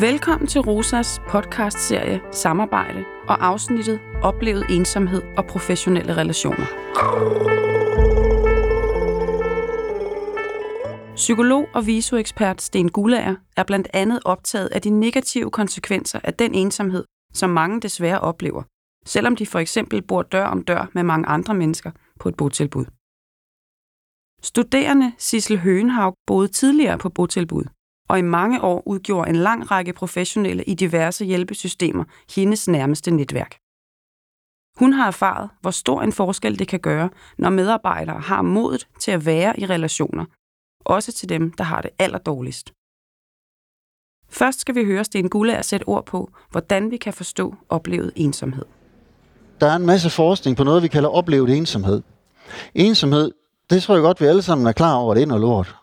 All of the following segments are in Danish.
Velkommen til Rosas podcastserie Samarbejde og afsnittet Oplevet ensomhed og professionelle relationer. Psykolog og visuekspert Sten Gulager er blandt andet optaget af de negative konsekvenser af den ensomhed, som mange desværre oplever, selvom de for eksempel bor dør om dør med mange andre mennesker på et botilbud. Studerende Sissel Høenhaug boede tidligere på botilbud, og i mange år udgjorde en lang række professionelle i diverse hjælpesystemer hendes nærmeste netværk. Hun har erfaret, hvor stor en forskel det kan gøre, når medarbejdere har modet til at være i relationer, også til dem, der har det allerdårligst. Først skal vi høre Sten Gulle at sætte ord på, hvordan vi kan forstå oplevet ensomhed. Der er en masse forskning på noget, vi kalder oplevet ensomhed. Ensomhed, det tror jeg godt, vi alle sammen er klar over, det er noget lort.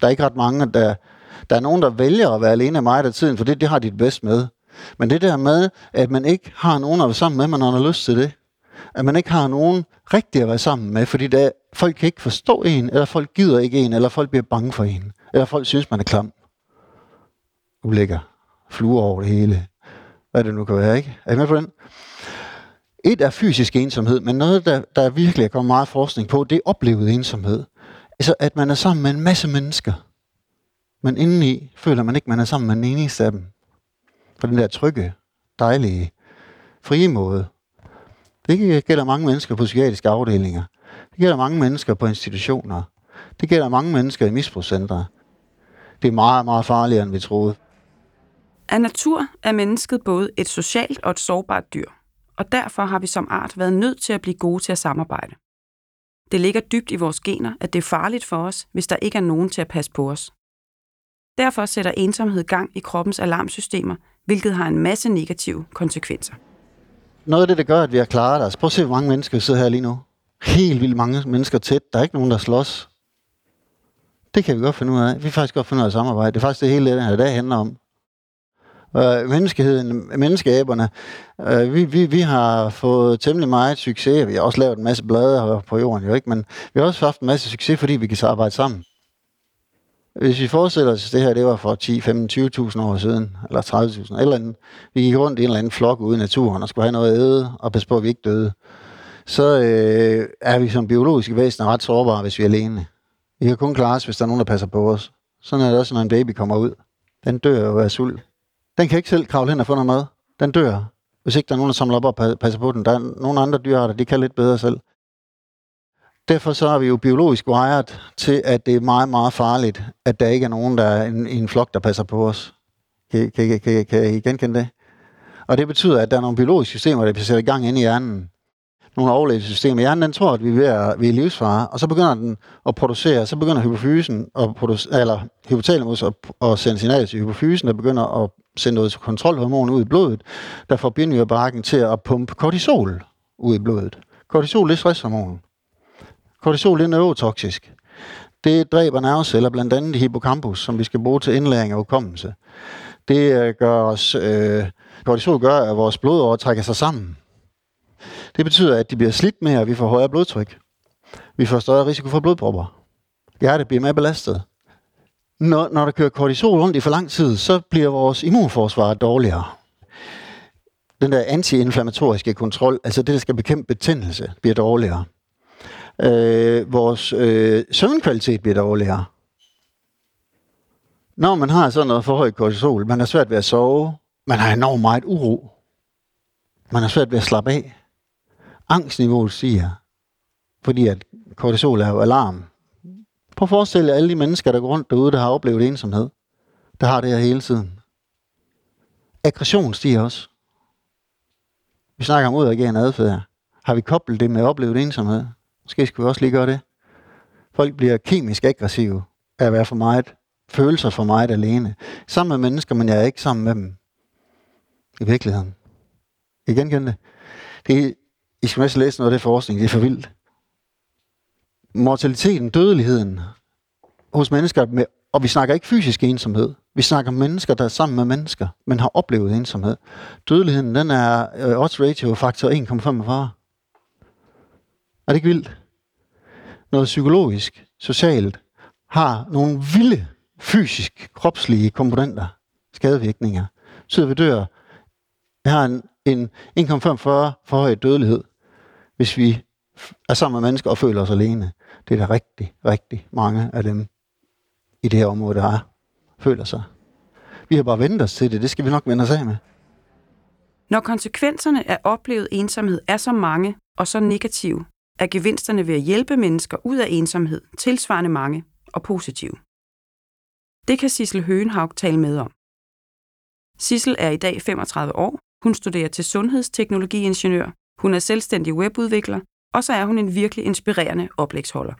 Der er ikke ret mange, der... Der er nogen, der vælger at være alene meget af tiden, for det, det har de det bedst med. Men det der med, at man ikke har nogen at være sammen med, man har lyst til det. At man ikke har nogen rigtig at være sammen med, fordi der, folk kan ikke forstå en, eller folk gider ikke en, eller folk bliver bange for en, eller folk synes, man er klam. Ulækker. Fluer over det hele. Hvad det nu kan være, ikke? Er I med på den? Et er fysisk ensomhed, men noget, der, der virkelig er kommet meget forskning på, det er oplevet ensomhed. Altså, at man er sammen med en masse mennesker, men indeni føler man ikke, man er sammen med den eneste af dem. På den der trygge, dejlige, frie måde. Det gælder mange mennesker på psykiatriske afdelinger. Det gælder mange mennesker på institutioner. Det gælder mange mennesker i misbrugscentre. Det er meget, meget farligere, end vi troede. Af natur er mennesket både et socialt og et sårbart dyr, og derfor har vi som art været nødt til at blive gode til at samarbejde. Det ligger dybt i vores gener, at det er farligt for os, hvis der ikke er nogen til at passe på os. Derfor sætter ensomhed gang i kroppens alarmsystemer, hvilket har en masse negative konsekvenser. Noget af det, der gør, at vi har klaret os. Prøv at se, hvor mange mennesker sidder her lige nu. Helt vildt mange mennesker tæt. Der er ikke nogen, der slås. Det kan vi godt finde ud af. Vi kan faktisk godt finde ud af at samarbejde. Det er faktisk det hele, det her dag handler om. Øh, menneskeheden, menneskeaberne, øh, vi, vi, vi har fået temmelig meget succes. Vi har også lavet en masse blade på jorden, jo ikke? men vi har også haft en masse succes, fordi vi kan arbejde sammen. Hvis vi forestiller os, at det her det var for 10, 15, 20.000 år siden, eller 30.000, eller andet, vi gik rundt i en eller anden flok ude i naturen og skulle have noget at æde, og passe på, at vi ikke døde, så øh, er vi som biologiske væsener ret sårbare, hvis vi er alene. Vi kan kun klare os, hvis der er nogen, der passer på os. Sådan er det også, når en baby kommer ud. Den dør jo af sult. Den kan ikke selv kravle hen og få noget mad. Den dør, hvis ikke der er nogen, der samler op og passer på den. Der er nogle andre dyrearter, de kan lidt bedre selv. Derfor så er vi jo biologisk wired til, at det er meget, meget farligt, at der ikke er nogen, der er en, en flok, der passer på os. Kan, kan, kan, kan I genkende det? Og det betyder, at der er nogle biologiske systemer, der bliver sat i gang inde i hjernen. Nogle overlevelsessystemer. Hjernen den tror, at vi er ved at vi er i livsfare, og så begynder den at producere, så begynder hypofysen, at producere, eller hypotalamus at, at sende signal til hypofysen, der begynder at sende noget kontrolhormon ud i blodet, der får binyrbarken til at pumpe kortisol ud i blodet. Kortisol er stresshormon. Kortisol er neurotoksisk. Det dræber nerveceller, blandt andet i hippocampus, som vi skal bruge til indlæring og hukommelse. Det øh, gør os, øh, kortisol gør, at vores blodår trækker sig sammen. Det betyder, at de bliver slidt mere, og vi får højere blodtryk. Vi får større risiko for blodpropper. Hjertet bliver mere belastet. Når, når der kører kortisol rundt i for lang tid, så bliver vores immunforsvar dårligere. Den der antiinflammatoriske kontrol, altså det, der skal bekæmpe betændelse, bliver dårligere. Øh, vores øh, søvnkvalitet bliver dårligere. Når man har sådan noget for højt kortisol, man har svært ved at sove, man har enormt meget uro, man har svært ved at slappe af, angstniveauet stiger, fordi at kortisol er jo alarm. Prøv at forestille jer alle de mennesker, der går rundt derude, der har oplevet ensomhed. Der har det her hele tiden. Aggression stiger også. Vi snakker om udreagerende adfærd. Har vi koblet det med oplevet ensomhed? Måske skal vi også lige gøre det. Folk bliver kemisk aggressive af at være for meget, følelser for meget alene. Sammen med mennesker, men jeg er ikke sammen med dem. I virkeligheden. I genkende det. det I skal også læse noget af det forskning, det er for vildt. Mortaliteten, dødeligheden hos mennesker, med, og vi snakker ikke fysisk ensomhed. Vi snakker mennesker, der er sammen med mennesker, men har oplevet ensomhed. Dødeligheden, den er øh, odds ratio faktor 1,45. Er det ikke vildt? Noget psykologisk, socialt, har nogle vilde fysisk, kropslige komponenter. skadevirkninger. Så vi dør. Vi har en, en 1,45 for høj dødelighed, hvis vi er sammen med mennesker og føler os alene. Det er der rigtig, rigtig mange af dem i det her område, der er, føler sig. Vi har bare ventet os til det. Det skal vi nok vende os af med. Når konsekvenserne af oplevet ensomhed er så mange og så negative, er gevinsterne ved at hjælpe mennesker ud af ensomhed tilsvarende mange og positive. Det kan Sissel Høenhaug tale med om. Sissel er i dag 35 år. Hun studerer til sundhedsteknologiingeniør. Hun er selvstændig webudvikler, og så er hun en virkelig inspirerende oplægsholder.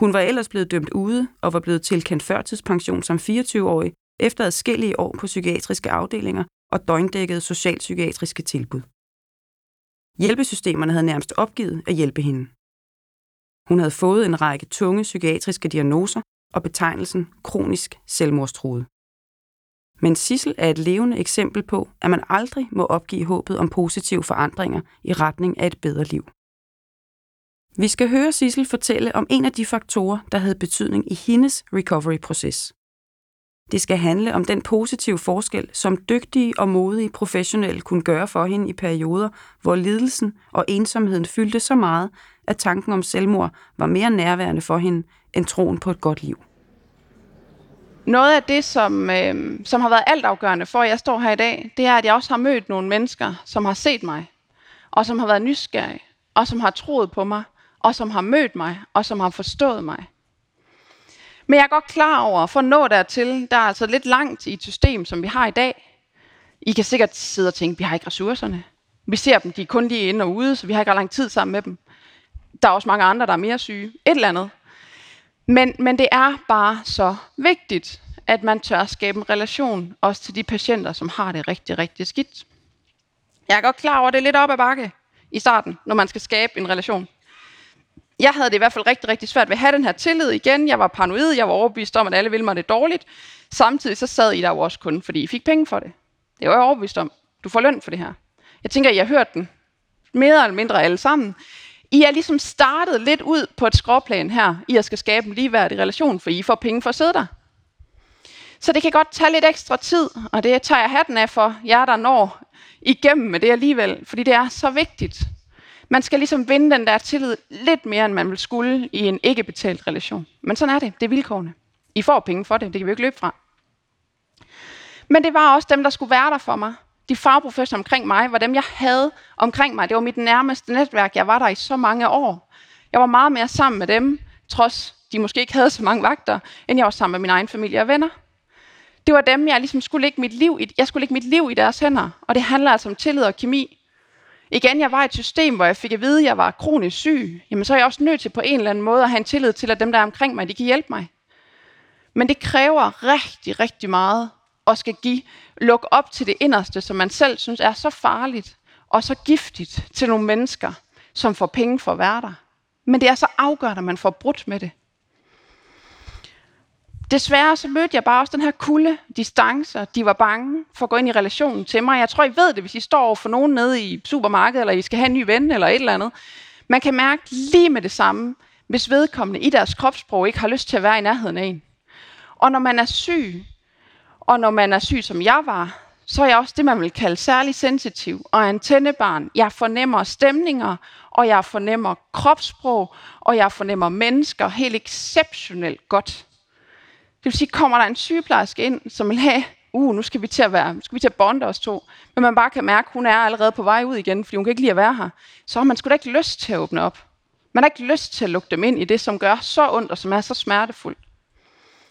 Hun var ellers blevet dømt ude og var blevet tilkendt førtidspension som 24-årig efter adskillige år på psykiatriske afdelinger og døgndækkede socialpsykiatriske tilbud. Hjælpesystemerne havde nærmest opgivet at hjælpe hende. Hun havde fået en række tunge psykiatriske diagnoser og betegnelsen kronisk selvmordstruet. Men Sissel er et levende eksempel på, at man aldrig må opgive håbet om positive forandringer i retning af et bedre liv. Vi skal høre Sissel fortælle om en af de faktorer, der havde betydning i hendes recovery-proces. Det skal handle om den positive forskel, som dygtige og modige professionelle kunne gøre for hende i perioder, hvor lidelsen og ensomheden fyldte så meget, at tanken om selvmord var mere nærværende for hende end troen på et godt liv. Noget af det, som, øh, som har været altafgørende for, at jeg står her i dag, det er, at jeg også har mødt nogle mennesker, som har set mig, og som har været nysgerrige, og som har troet på mig, og som har mødt mig, og som har forstået mig. Men jeg er godt klar over, for at nå dertil, der er altså lidt langt i et system, som vi har i dag. I kan sikkert sidde og tænke, vi har ikke ressourcerne. Vi ser dem, de er kun lige inde og ude, så vi har ikke lang tid sammen med dem. Der er også mange andre, der er mere syge. Et eller andet. Men, men det er bare så vigtigt, at man tør skabe en relation, også til de patienter, som har det rigtig, rigtig skidt. Jeg er godt klar over, at det er lidt op ad bakke i starten, når man skal skabe en relation jeg havde det i hvert fald rigtig, rigtig svært ved at have den her tillid igen. Jeg var paranoid, jeg var overbevist om, at alle ville mig det dårligt. Samtidig så sad I der jo også kun, fordi I fik penge for det. Det var jeg overbevist om. Du får løn for det her. Jeg tænker, I har hørt den. Mere eller mindre alle sammen. I er ligesom startet lidt ud på et skråplan her, i at skal skabe en ligeværdig relation, for I får penge for at sidde der. Så det kan godt tage lidt ekstra tid, og det tager jeg hatten af for jer, der når igennem med det alligevel, fordi det er så vigtigt. Man skal ligesom vinde den der tillid lidt mere, end man vil skulle i en ikke betalt relation. Men sådan er det. Det er vilkårene. I får penge for det. Det kan vi ikke løbe fra. Men det var også dem, der skulle være der for mig. De fagprofessorer omkring mig var dem, jeg havde omkring mig. Det var mit nærmeste netværk. Jeg var der i så mange år. Jeg var meget mere sammen med dem, trods de måske ikke havde så mange vagter, end jeg var sammen med min egen familie og venner. Det var dem, jeg ligesom skulle lægge mit liv i. Jeg skulle lægge mit liv i deres hænder. Og det handler altså om tillid og kemi. Igen, jeg var i et system, hvor jeg fik at vide, at jeg var kronisk syg. Jamen, så er jeg også nødt til på en eller anden måde at have en tillid til, at dem, der er omkring mig, de kan hjælpe mig. Men det kræver rigtig, rigtig meget at skal give, lukke op til det inderste, som man selv synes er så farligt og så giftigt til nogle mennesker, som får penge for at være der. Men det er så afgørende, at man får brudt med det. Desværre så mødte jeg bare også den her kulde distancer. De var bange for at gå ind i relationen til mig. Jeg tror, I ved det, hvis I står over for nogen nede i supermarkedet, eller I skal have en ny ven, eller et eller andet. Man kan mærke lige med det samme, hvis vedkommende i deres kropssprog ikke har lyst til at være i nærheden af en. Og når man er syg, og når man er syg, som jeg var, så er jeg også det, man vil kalde særlig sensitiv og antennebarn. Jeg fornemmer stemninger, og jeg fornemmer kropssprog, og jeg fornemmer mennesker helt exceptionelt godt. Det vil sige, kommer der en sygeplejerske ind, som vil have, uh, nu skal vi til at, være, nu skal vi til at bonde os to, men man bare kan mærke, at hun er allerede på vej ud igen, fordi hun kan ikke lide at være her, så har man sgu da ikke lyst til at åbne op. Man har ikke lyst til at lukke dem ind i det, som gør så ondt og som er så smertefuldt.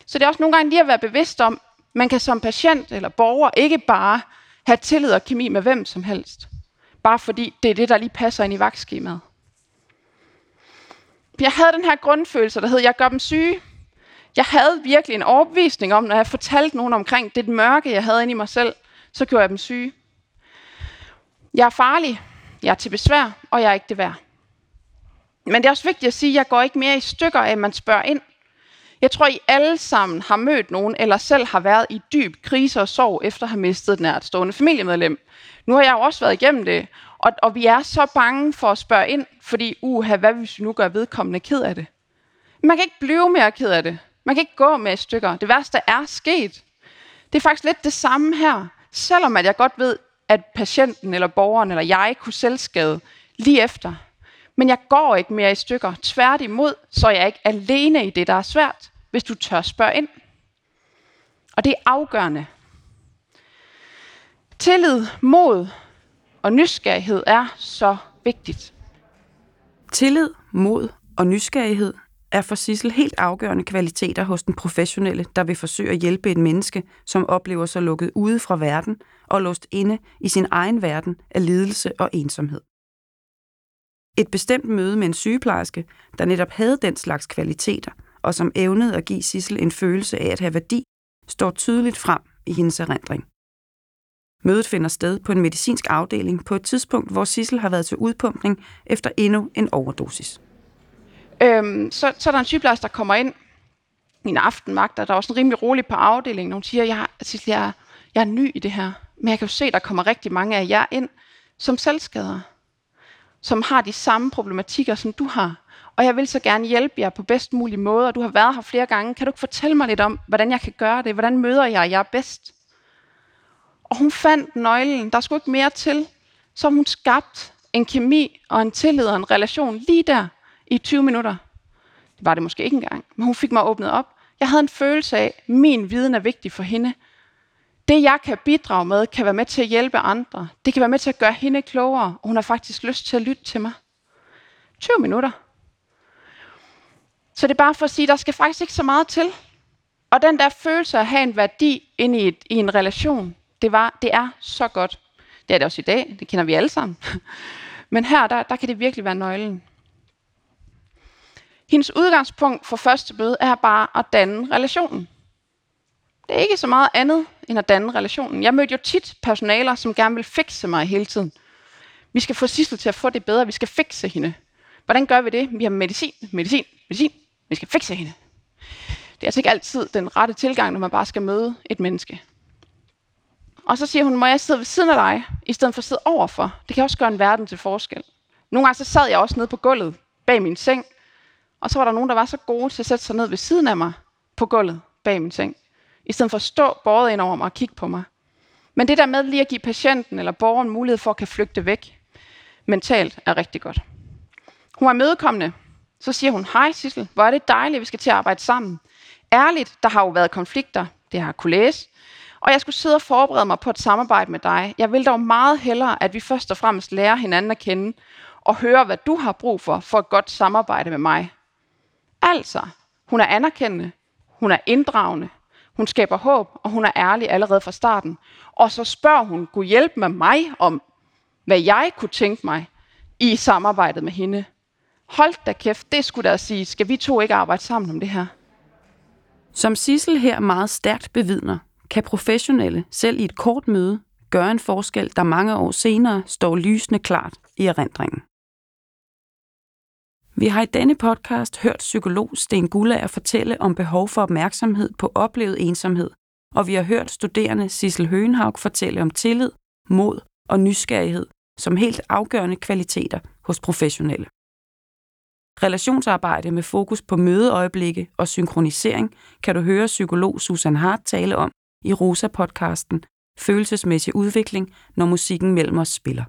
Så det er også nogle gange lige at være bevidst om, man kan som patient eller borger ikke bare have tillid og kemi med hvem som helst. Bare fordi det er det, der lige passer ind i vagtskemaet. Jeg havde den her grundfølelse, der hed, jeg gør dem syge, jeg havde virkelig en overbevisning om, når jeg fortalte nogen omkring det mørke, jeg havde inde i mig selv, så gjorde jeg dem syge. Jeg er farlig, jeg er til besvær, og jeg er ikke det værd. Men det er også vigtigt at sige, at jeg går ikke mere i stykker af, at man spørger ind. Jeg tror, I alle sammen har mødt nogen, eller selv har været i dyb krise og sorg, efter at have mistet et nærtstående familiemedlem. Nu har jeg jo også været igennem det, og, og vi er så bange for at spørge ind, fordi, uha, hvad hvis vi nu gør vedkommende ked af det? Man kan ikke blive mere ked af det. Man kan ikke gå med i stykker. Det værste er sket. Det er faktisk lidt det samme her. Selvom at jeg godt ved, at patienten eller borgeren eller jeg kunne selvskade lige efter. Men jeg går ikke mere i stykker. Tværtimod, så er jeg ikke alene i det, der er svært, hvis du tør spørge ind. Og det er afgørende. Tillid, mod og nysgerrighed er så vigtigt. Tillid, mod og nysgerrighed er for Sissel helt afgørende kvaliteter hos den professionelle, der vil forsøge at hjælpe et menneske, som oplever sig lukket ude fra verden og låst inde i sin egen verden af lidelse og ensomhed. Et bestemt møde med en sygeplejerske, der netop havde den slags kvaliteter, og som evnede at give Sissel en følelse af at have værdi, står tydeligt frem i hendes erindring. Mødet finder sted på en medicinsk afdeling på et tidspunkt, hvor Sissel har været til udpumpning efter endnu en overdosis. Øhm, så, så er der en sygeplejerske, der kommer ind i en aftenmagt, og der er også en rimelig rolig på afdelingen. Hun siger, jeg, Sissel, jeg, jeg er ny i det her, men jeg kan jo se, at der kommer rigtig mange af jer ind som selvskader, som har de samme problematikker, som du har. Og jeg vil så gerne hjælpe jer på bedst mulig måde, og du har været her flere gange. Kan du ikke fortælle mig lidt om, hvordan jeg kan gøre det? Hvordan møder jeg jer bedst? Og hun fandt nøglen. Der skulle ikke mere til. Så hun skabt en kemi og en tillid og en relation lige der i 20 minutter. Det var det måske ikke engang, men hun fik mig åbnet op. Jeg havde en følelse af, at min viden er vigtig for hende. Det, jeg kan bidrage med, kan være med til at hjælpe andre. Det kan være med til at gøre hende klogere, og hun har faktisk lyst til at lytte til mig. 20 minutter. Så det er bare for at sige, at der skal faktisk ikke så meget til. Og den der følelse af at have en værdi ind i, et, i en relation, det, var, det er så godt. Det er det også i dag, det kender vi alle sammen. Men her, der, der kan det virkelig være nøglen. Hendes udgangspunkt for første møde er bare at danne relationen. Det er ikke så meget andet end at danne relationen. Jeg mødte jo tit personaler, som gerne vil fikse mig hele tiden. Vi skal få Sissel til at få det bedre. Vi skal fikse hende. Hvordan gør vi det? Vi har medicin, medicin, medicin. Vi skal fikse hende. Det er altså ikke altid den rette tilgang, når man bare skal møde et menneske. Og så siger hun, må jeg sidde ved siden af dig, i stedet for at sidde overfor? Det kan også gøre en verden til forskel. Nogle gange så sad jeg også nede på gulvet bag min seng, og så var der nogen, der var så gode til at sætte sig ned ved siden af mig på gulvet bag min seng, i stedet for at stå båret ind over mig og kigge på mig. Men det der med lige at give patienten eller borgeren mulighed for at kan flygte væk mentalt er rigtig godt. Hun er medkommende. Så siger hun, hej Sissel, hvor er det dejligt, at vi skal til at arbejde sammen. Ærligt, der har jo været konflikter, det har jeg kunne læse, og jeg skulle sidde og forberede mig på et samarbejde med dig. Jeg vil dog meget hellere, at vi først og fremmest lærer hinanden at kende, og høre, hvad du har brug for, for et godt samarbejde med mig. Altså, hun er anerkendende, hun er inddragende, hun skaber håb, og hun er ærlig allerede fra starten. Og så spørger hun, kunne hjælpe med mig om, hvad jeg kunne tænke mig i samarbejdet med hende. Hold da kæft, det skulle da sige, skal vi to ikke arbejde sammen om det her? Som Sissel her meget stærkt bevidner, kan professionelle selv i et kort møde gøre en forskel, der mange år senere står lysende klart i erindringen. Vi har i denne podcast hørt psykolog Sten Gullager fortælle om behov for opmærksomhed på oplevet ensomhed, og vi har hørt studerende Sissel Høenhaug fortælle om tillid, mod og nysgerrighed som helt afgørende kvaliteter hos professionelle. Relationsarbejde med fokus på mødeøjeblikke og synkronisering kan du høre psykolog Susan Hart tale om i Rosa-podcasten Følelsesmæssig udvikling, når musikken mellem os spiller.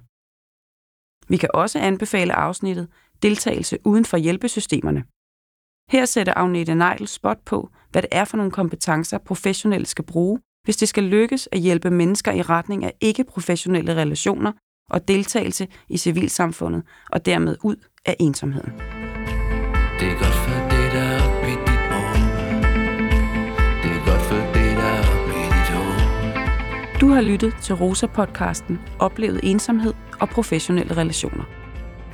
Vi kan også anbefale afsnittet Deltagelse uden for hjælpesystemerne. Her sætter Agnete Neidl spot på, hvad det er for nogle kompetencer, professionelle skal bruge, hvis det skal lykkes at hjælpe mennesker i retning af ikke-professionelle relationer og deltagelse i civilsamfundet og dermed ud af ensomheden. Det er godt for det, der er oppe i dit år. Det er godt for det, der er oppe i dit år. Du har lyttet til Rosa-podcasten Oplevet ensomhed og professionelle relationer.